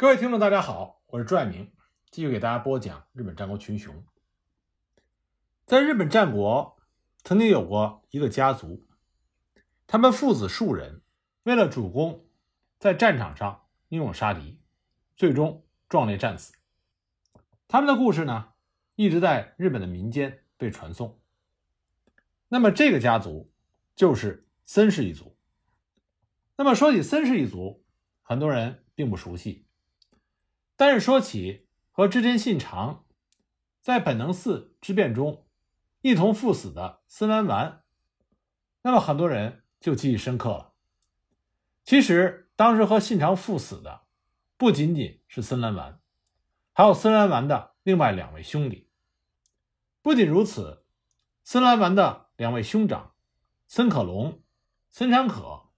各位听众，大家好，我是朱爱明，继续给大家播讲日本战国群雄。在日本战国，曾经有过一个家族，他们父子数人，为了主公，在战场上英勇杀敌，最终壮烈战死。他们的故事呢，一直在日本的民间被传颂。那么，这个家族就是森氏一族。那么，说起森氏一族，很多人并不熟悉。但是说起和织田信长在本能寺之变中一同赴死的森兰丸，那么很多人就记忆深刻了。其实当时和信长赴死的不仅仅是森兰丸，还有森兰丸的另外两位兄弟。不仅如此，森兰丸的两位兄长森可隆、森长可，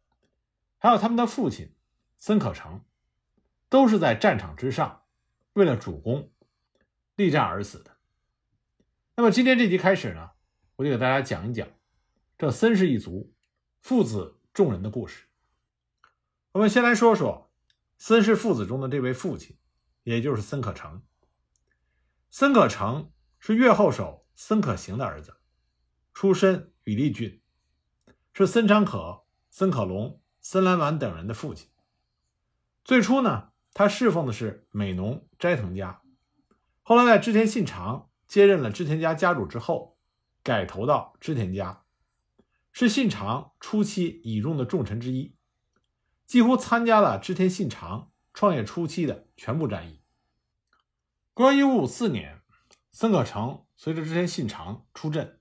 还有他们的父亲森可成。都是在战场之上，为了主公，力战而死的。那么今天这集开始呢，我就给大家讲一讲这森氏一族父子众人的故事。我们先来说说森氏父子中的这位父亲，也就是森可成。森可成是越后手森可行的儿子，出身羽利郡，是森长可、森可隆、森兰丸等人的父亲。最初呢。他侍奉的是美浓斋藤家，后来在织田信长接任了织田家家主之后，改投到织田家，是信长初期倚重的重臣之一，几乎参加了织田信长创业初期的全部战役。公元一五五四年，森可成随着织田信长出阵，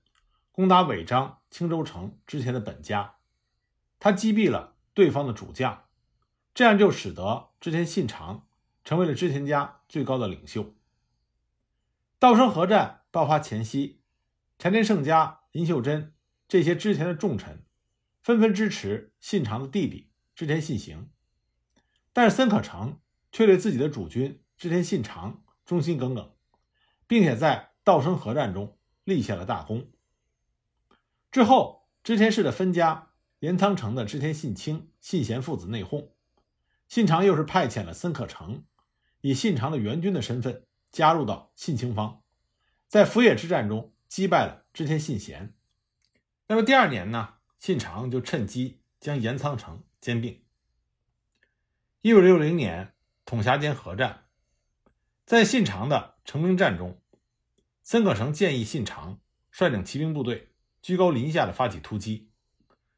攻打尾张青州城之前的本家，他击毙了对方的主将。这样就使得织田信长成为了织田家最高的领袖。稻生河战爆发前夕，柴田胜家、银秀珍这些织田的重臣纷纷支持信长的弟弟织田信行，但是森可成却对自己的主君织田信长忠心耿耿，并且在稻生河战中立下了大功。之后，织田氏的分家镰仓城的织田信清、信贤父子内讧。信长又是派遣了森可成，以信长的援军的身份加入到信清方，在福野之战中击败了织田信贤。那么第二年呢，信长就趁机将岩仓城兼并。一五六零年，统辖间合战，在信长的成名战中，森可成建议信长率领骑兵部队居高临下的发起突击，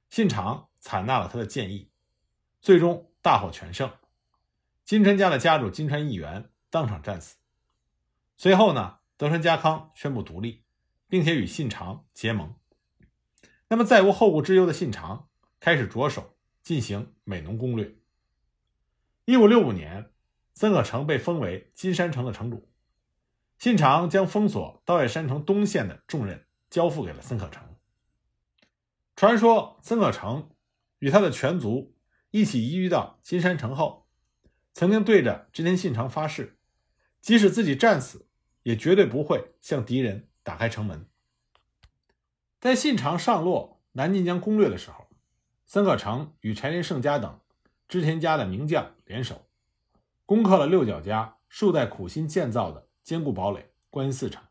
信长采纳了他的建议，最终。大获全胜，金川家的家主金川义元当场战死。随后呢，德川家康宣布独立，并且与信长结盟。那么，再无后顾之忧的信长开始着手进行美浓攻略。一五六五年，森可成被封为金山城的城主，信长将封锁道叶山城东线的重任交付给了森可成。传说森可成与他的全族。一起移居到金山城后，曾经对着织田信长发誓，即使自己战死，也绝对不会向敌人打开城门。在信长上洛南近江攻略的时候，森可成与柴田胜家等织田家的名将联手，攻克了六角家数代苦心建造的坚固堡垒观音寺城。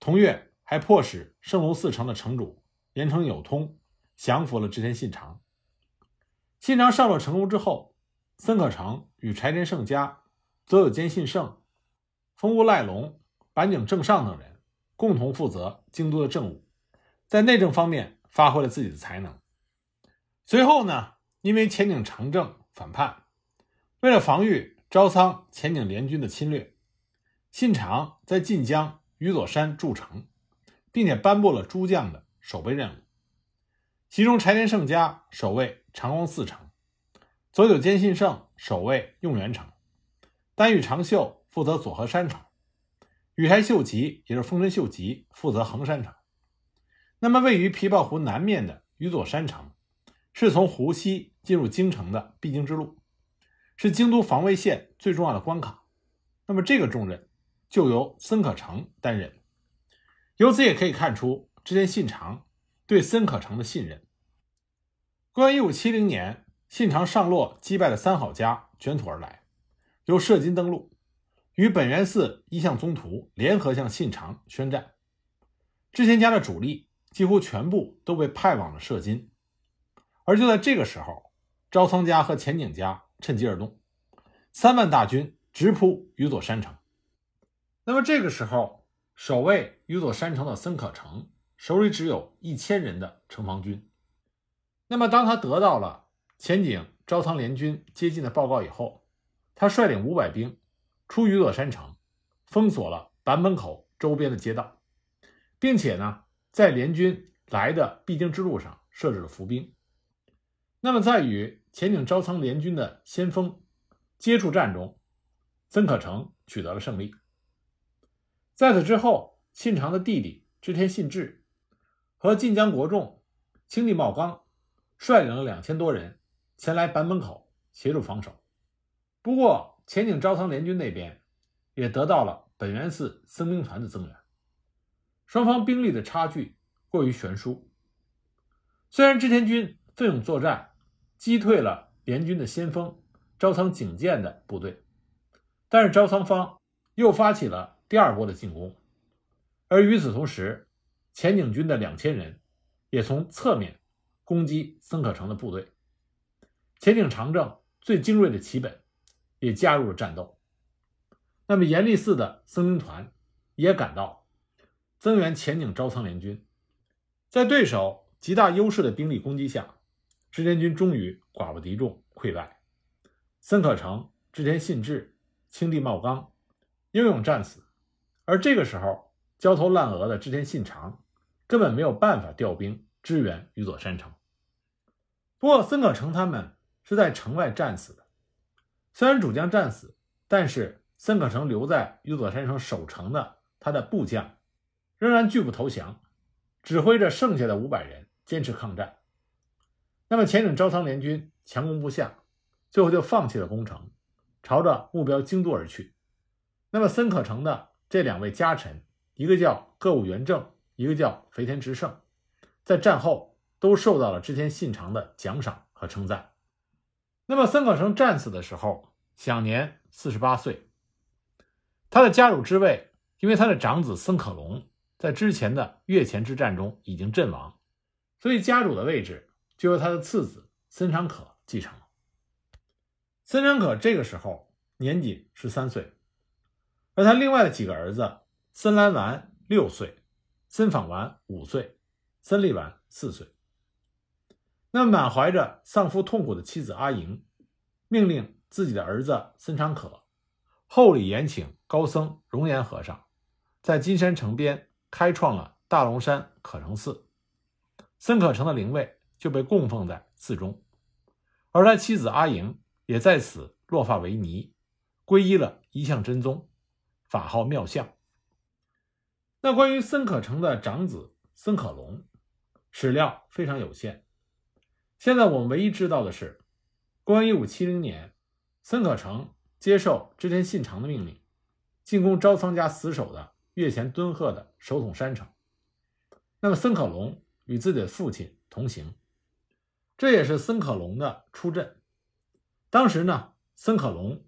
同月，还迫使圣龙寺城的城主岩城有通降服了织田信长。信长上洛成功之后，森可成与柴田胜家、佐有间信胜、丰屋赖隆、板井正上等人共同负责京都的政务，在内政方面发挥了自己的才能。随后呢，因为前井长政反叛，为了防御朝仓前井联军的侵略，信长在晋江宇佐山筑城，并且颁布了诸将的守备任务。其中，柴田胜家守卫长光寺城，佐久间信胜守卫用元城，丹羽长秀负责佐和山城，羽柴秀吉也是丰臣秀吉负责横山城。那么，位于琵琶湖南面的宇佐山城，是从湖西进入京城的必经之路，是京都防卫线最重要的关卡。那么，这个重任就由森可成担任。由此也可以看出，织田信长。对森可成的信任。公元一五七零年，信长上洛击败了三好家，卷土而来，由摄津登陆，与本元寺一向宗徒联合向信长宣战。织田家的主力几乎全部都被派往了摄津，而就在这个时候，朝仓家和前景家趁机而动，三万大军直扑宇佐山城。那么这个时候，守卫宇佐山城的森可成手里只有一千人的城防军。那么当他得到了前景朝仓联军接近的报告以后，他率领五百兵出于乐山城，封锁了坂本口周边的街道。并且呢，在联军来的必经之路上设置了伏兵。那么，在与前景朝仓联军的先锋接触战中，曾可成取得了胜利。在此之后，信长的弟弟织田信治和晋江国众青地茂纲率领了两千多人前来坂本口协助防守。不过，前景朝仓联军那边也得到了本元寺僧兵团的增援。双方兵力的差距过于悬殊。虽然织田军奋勇作战，击退了联军的先锋朝仓景建的部队，但是朝仓方又发起了第二波的进攻。而与此同时，前井军的两千人也从侧面攻击森可成的部队。前景长政最精锐的旗本也加入了战斗。那么严立寺的僧兵团也赶到。增援前景朝仓联军，在对手极大优势的兵力攻击下，织田军终于寡不敌众，溃败。森可成、织田信治、青地茂刚英勇战死。而这个时候，焦头烂额的织田信长根本没有办法调兵支援宇佐山城。不过，森可成他们是在城外战死的。虽然主将战死，但是森可成留在宇佐山城守城的他的部将。仍然拒不投降，指挥着剩下的五百人坚持抗战。那么前景朝仓联军强攻不下，最后就放弃了攻城，朝着目标京都而去。那么森可成的这两位家臣，一个叫歌舞元正，一个叫肥田直胜，在战后都受到了织田信长的奖赏和称赞。那么森可成战死的时候，享年四十八岁。他的家主之位，因为他的长子森可隆。在之前的越前之战中已经阵亡，所以家主的位置就由他的次子森长可继承了。森长可这个时候年仅十三岁，而他另外的几个儿子森兰丸六岁，森访丸五岁，森利丸四岁。那满怀着丧夫痛苦的妻子阿莹，命令自己的儿子森长可厚礼延请高僧容颜和尚，在金山城边。开创了大龙山可成寺，森可成的灵位就被供奉在寺中，而他妻子阿莹也在此落发为尼，皈依了一向真宗，法号妙相。那关于森可成的长子森可隆，史料非常有限。现在我们唯一知道的是，公元一五七零年，森可成接受织田信长的命令，进攻朝仓家死守的。越前敦贺的首统山城，那么森可隆与自己的父亲同行，这也是森可隆的出阵。当时呢，森可隆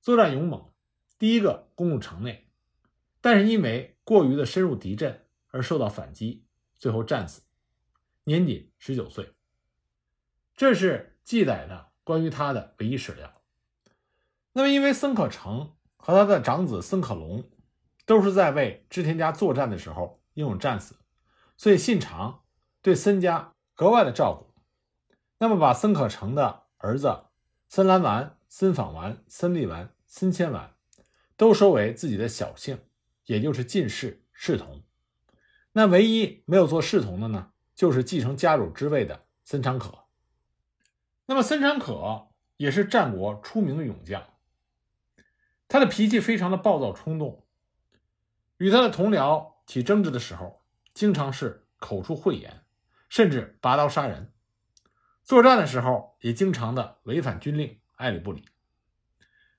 作战勇猛，第一个攻入城内，但是因为过于的深入敌阵而受到反击，最后战死，年仅十九岁。这是记载的关于他的唯一史料。那么，因为森可成和他的长子森可隆。都是在为织田家作战的时候英勇战死，所以信长对森家格外的照顾。那么，把森可成的儿子森兰丸、森访丸、森利丸、森千丸都收为自己的小姓，也就是进士侍从。那唯一没有做侍从的呢，就是继承家主之位的森长可。那么，森长可也是战国出名的勇将，他的脾气非常的暴躁冲动。与他的同僚起争执的时候，经常是口出秽言，甚至拔刀杀人。作战的时候也经常的违反军令，爱理不理。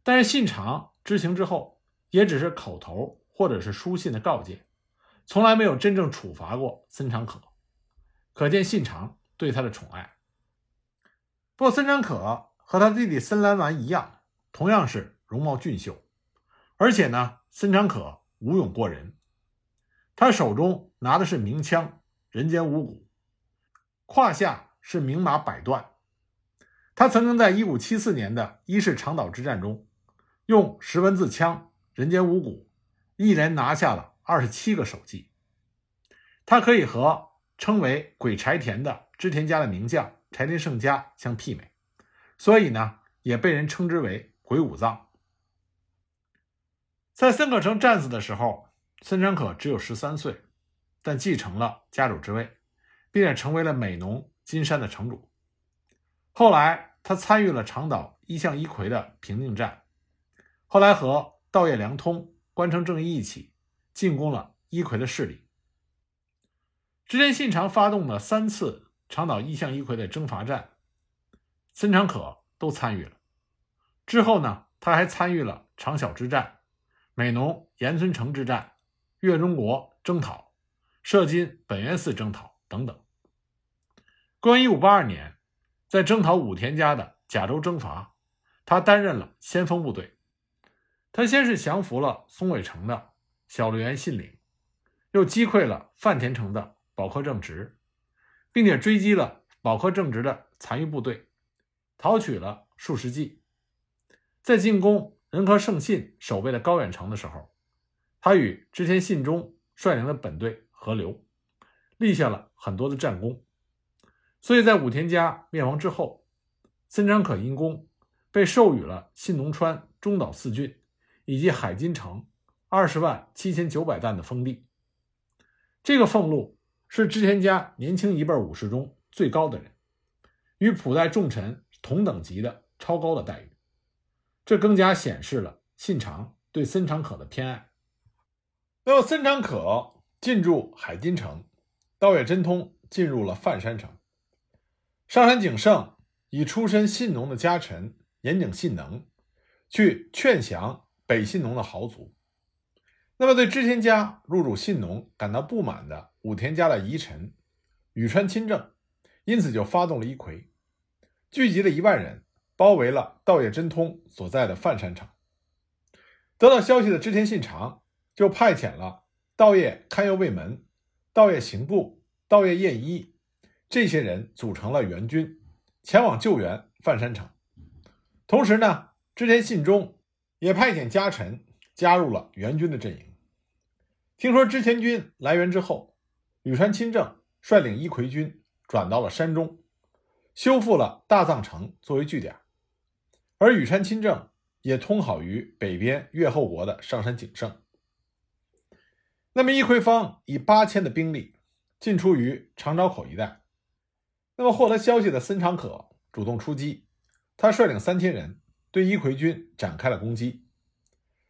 但是信长知情之后，也只是口头或者是书信的告诫，从来没有真正处罚过森长可。可见信长对他的宠爱。不过森长可和他弟弟森兰丸一样，同样是容貌俊秀，而且呢，孙长可武勇过人。他手中拿的是名枪“人间五谷”，胯下是名马百段。他曾经在1574年的伊势长岛之战中，用十文字枪“人间五谷”一连拿下了二十七个首级。他可以和称为“鬼柴田”的织田家的名将柴田胜家相媲美，所以呢，也被人称之为“鬼武藏”。在森可成战死的时候。孙长可只有十三岁，但继承了家主之位，并且成为了美浓金山的城主。后来，他参与了长岛一向一揆的平定战，后来和稻叶良通、关城正义一起进攻了一揆的势力。织田信长发动了三次长岛一向一揆的征伐战，孙长可都参与了。之后呢，他还参与了长小之战、美浓岩村城之战。越中国征讨、射津本愿寺征讨等等。公元一五八二年，在征讨武田家的甲州征伐，他担任了先锋部队。他先是降服了松尾城的小笠原信领，又击溃了饭田城的保科正直，并且追击了保科正直的残余部队，讨取了数十骑。在进攻仁和胜信守备的高远城的时候。他与织田信忠率领的本队合流，立下了很多的战功，所以在武田家灭亡之后，森长可因功被授予了信浓川中岛四郡以及海津城二十万七千九百担的封地。这个俸禄是织田家年轻一辈武士中最高的人，与普代重臣同等级的超高的待遇，这更加显示了信长对森长可的偏爱。那么，森长可进驻海津城，道叶真通进入了范山城。上杉景胜以出身信浓的家臣岩井信能去劝降北信浓的豪族。那么，对织田家入主信浓感到不满的武田家的遗臣羽川亲政，因此就发动了一揆，聚集了一万人，包围了道叶真通所在的范山城。得到消息的织田信长。就派遣了道叶勘右卫门、道叶刑部、道叶彦一这些人组成了援军，前往救援范山城。同时呢，织田信忠也派遣家臣加入了援军的阵营。听说织田军来援之后，羽川亲政率领一葵军转到了山中，修复了大藏城作为据点，而羽川亲政也通好于北边越后国的上杉景胜。那么，伊奎方以八千的兵力进出于长沼口一带。那么，获得消息的森长可主动出击，他率领三千人对伊奎军展开了攻击。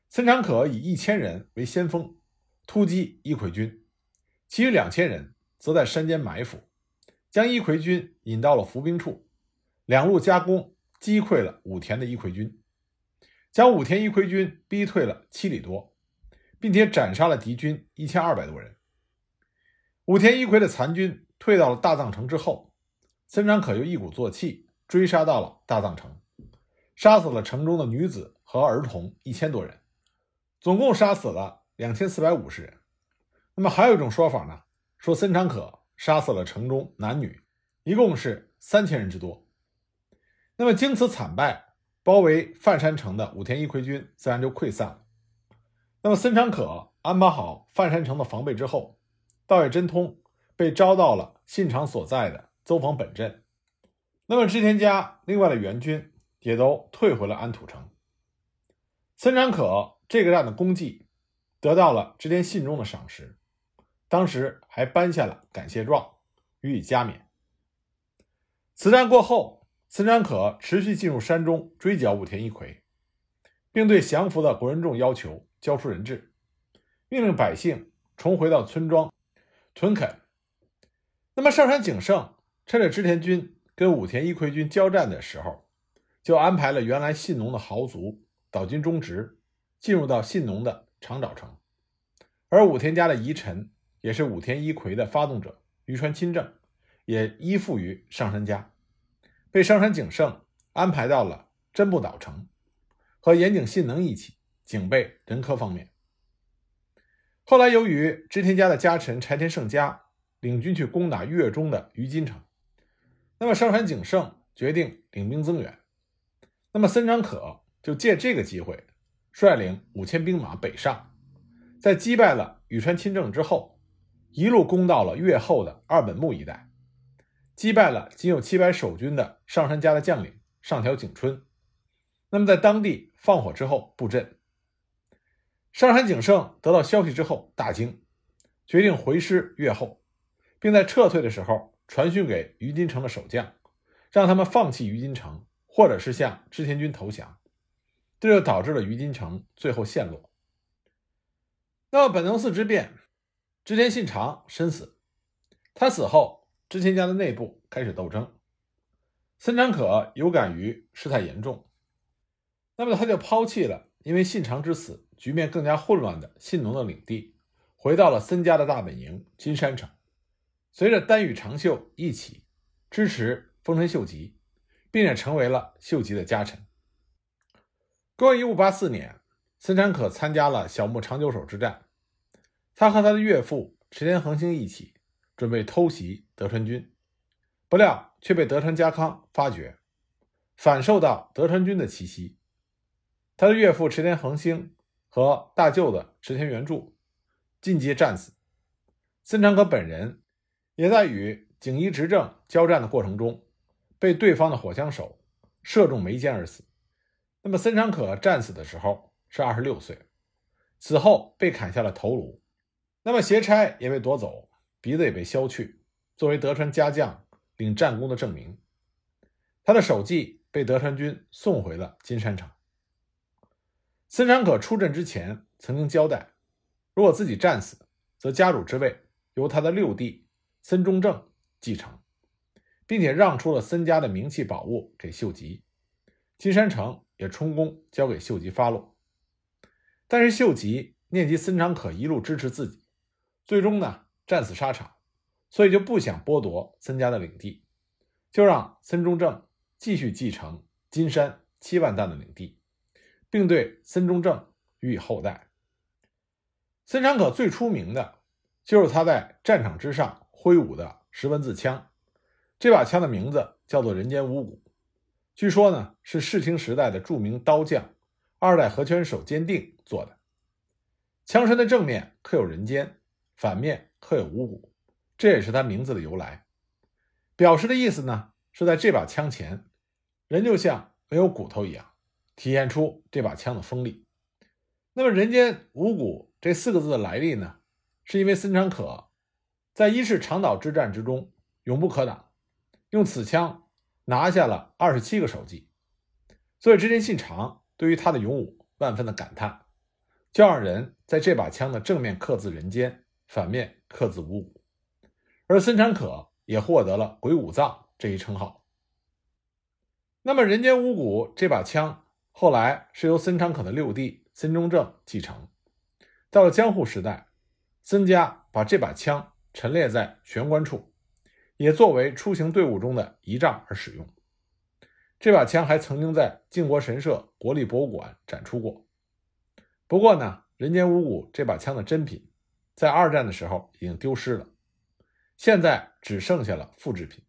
森长可以一千人为先锋突击伊奎军，其余两千人则在山间埋伏，将伊奎军引到了伏兵处，两路夹攻，击溃了武田的伊奎军，将武田伊奎军逼退了七里多。并且斩杀了敌军一千二百多人。武田一揆的残军退到了大藏城之后，森长可又一鼓作气追杀到了大藏城，杀死了城中的女子和儿童一千多人，总共杀死了两千四百五十人。那么还有一种说法呢，说森长可杀死了城中男女，一共是三千人之多。那么经此惨败，包围范山城的武田一葵军自然就溃散了。那么，森长可安排好范山城的防备之后，道也真通被招到了信长所在的邹房本镇。那么，织田家另外的援军也都退回了安土城。森长可这个战的功绩得到了织田信忠的赏识，当时还颁下了感谢状，予以加冕。此战过后，森长可持续进入山中追剿武田一奎，并对降服的国人众要求。交出人质，命令百姓重回到村庄屯垦。那么上山景胜趁着织田军跟武田一奎军交战的时候，就安排了原来信浓的豪族岛津忠直进入到信浓的长沼城，而武田家的遗臣，也是武田一揆的发动者于川亲政，也依附于上杉家，被上杉景胜安排到了真部岛城，和岩井信能一起警备仁科方面。后来由于织田家的家臣柴田胜家领军去攻打越中的于津城，那么上杉景胜决定领兵增援，那么森长可就借这个机会率领五千兵马北上，在击败了羽川亲政之后，一路攻到了越后的二本木一带。击败了仅有七百守军的上杉家的将领上条景春，那么在当地放火之后布阵。上杉景胜得到消息之后大惊，决定回师越后，并在撤退的时候传讯给于金城的守将，让他们放弃于金城，或者是向织田军投降。这就导致了于金城最后陷落。那么本能寺之变，织田信长身死，他死后。织田家的内部开始斗争，森长可有感于事态严重，那么他就抛弃了因为信长之死局面更加混乱的信浓的领地，回到了森家的大本营金山城，随着丹羽长秀一起支持丰臣秀吉，并且成为了秀吉的家臣。公元一五八四年，森长可参加了小牧长久手之战，他和他的岳父池田恒兴一起。准备偷袭德川军，不料却被德川家康发觉，反受到德川军的奇袭。他的岳父池田恒兴和大舅子池田元助尽皆战死。森长可本人也在与景一执政交战的过程中，被对方的火枪手射中眉间而死。那么森长可战死的时候是二十六岁，此后被砍下了头颅，那么斜差也被夺走。鼻子也被削去，作为德川家将领战功的证明。他的首级被德川军送回了金山城。森长可出阵之前曾经交代，如果自己战死，则家主之位由他的六弟森中正继承，并且让出了森家的名器宝物给秀吉，金山城也充公交给秀吉发落。但是秀吉念及森长可一路支持自己，最终呢？战死沙场，所以就不想剥夺森家的领地，就让森中正继续继承金山七万担的领地，并对森中正予以厚待。森长可最出名的就是他在战场之上挥舞的十文字枪，这把枪的名字叫做人间五谷，据说呢是室町时代的著名刀匠二代和拳手坚定做的。枪身的正面刻有人间，反面。刻有五谷，这也是他名字的由来。表示的意思呢，是在这把枪前，人就像没有骨头一样，体现出这把枪的锋利。那么“人间五谷”这四个字的来历呢，是因为森长可在一世长岛之战之中永不可挡，用此枪拿下了二十七个首级，所以织田信长对于他的勇武万分的感叹，就让人在这把枪的正面刻字“人间”。反面刻字五谷，而森长可也获得了“鬼五藏”这一称号。那么，人间五谷这把枪后来是由森长可的六弟森中正继承。到了江户时代，森家把这把枪陈列在玄关处，也作为出行队伍中的仪仗而使用。这把枪还曾经在靖国神社国立博物馆展出过。不过呢，人间五谷这把枪的真品。在二战的时候已经丢失了，现在只剩下了复制品。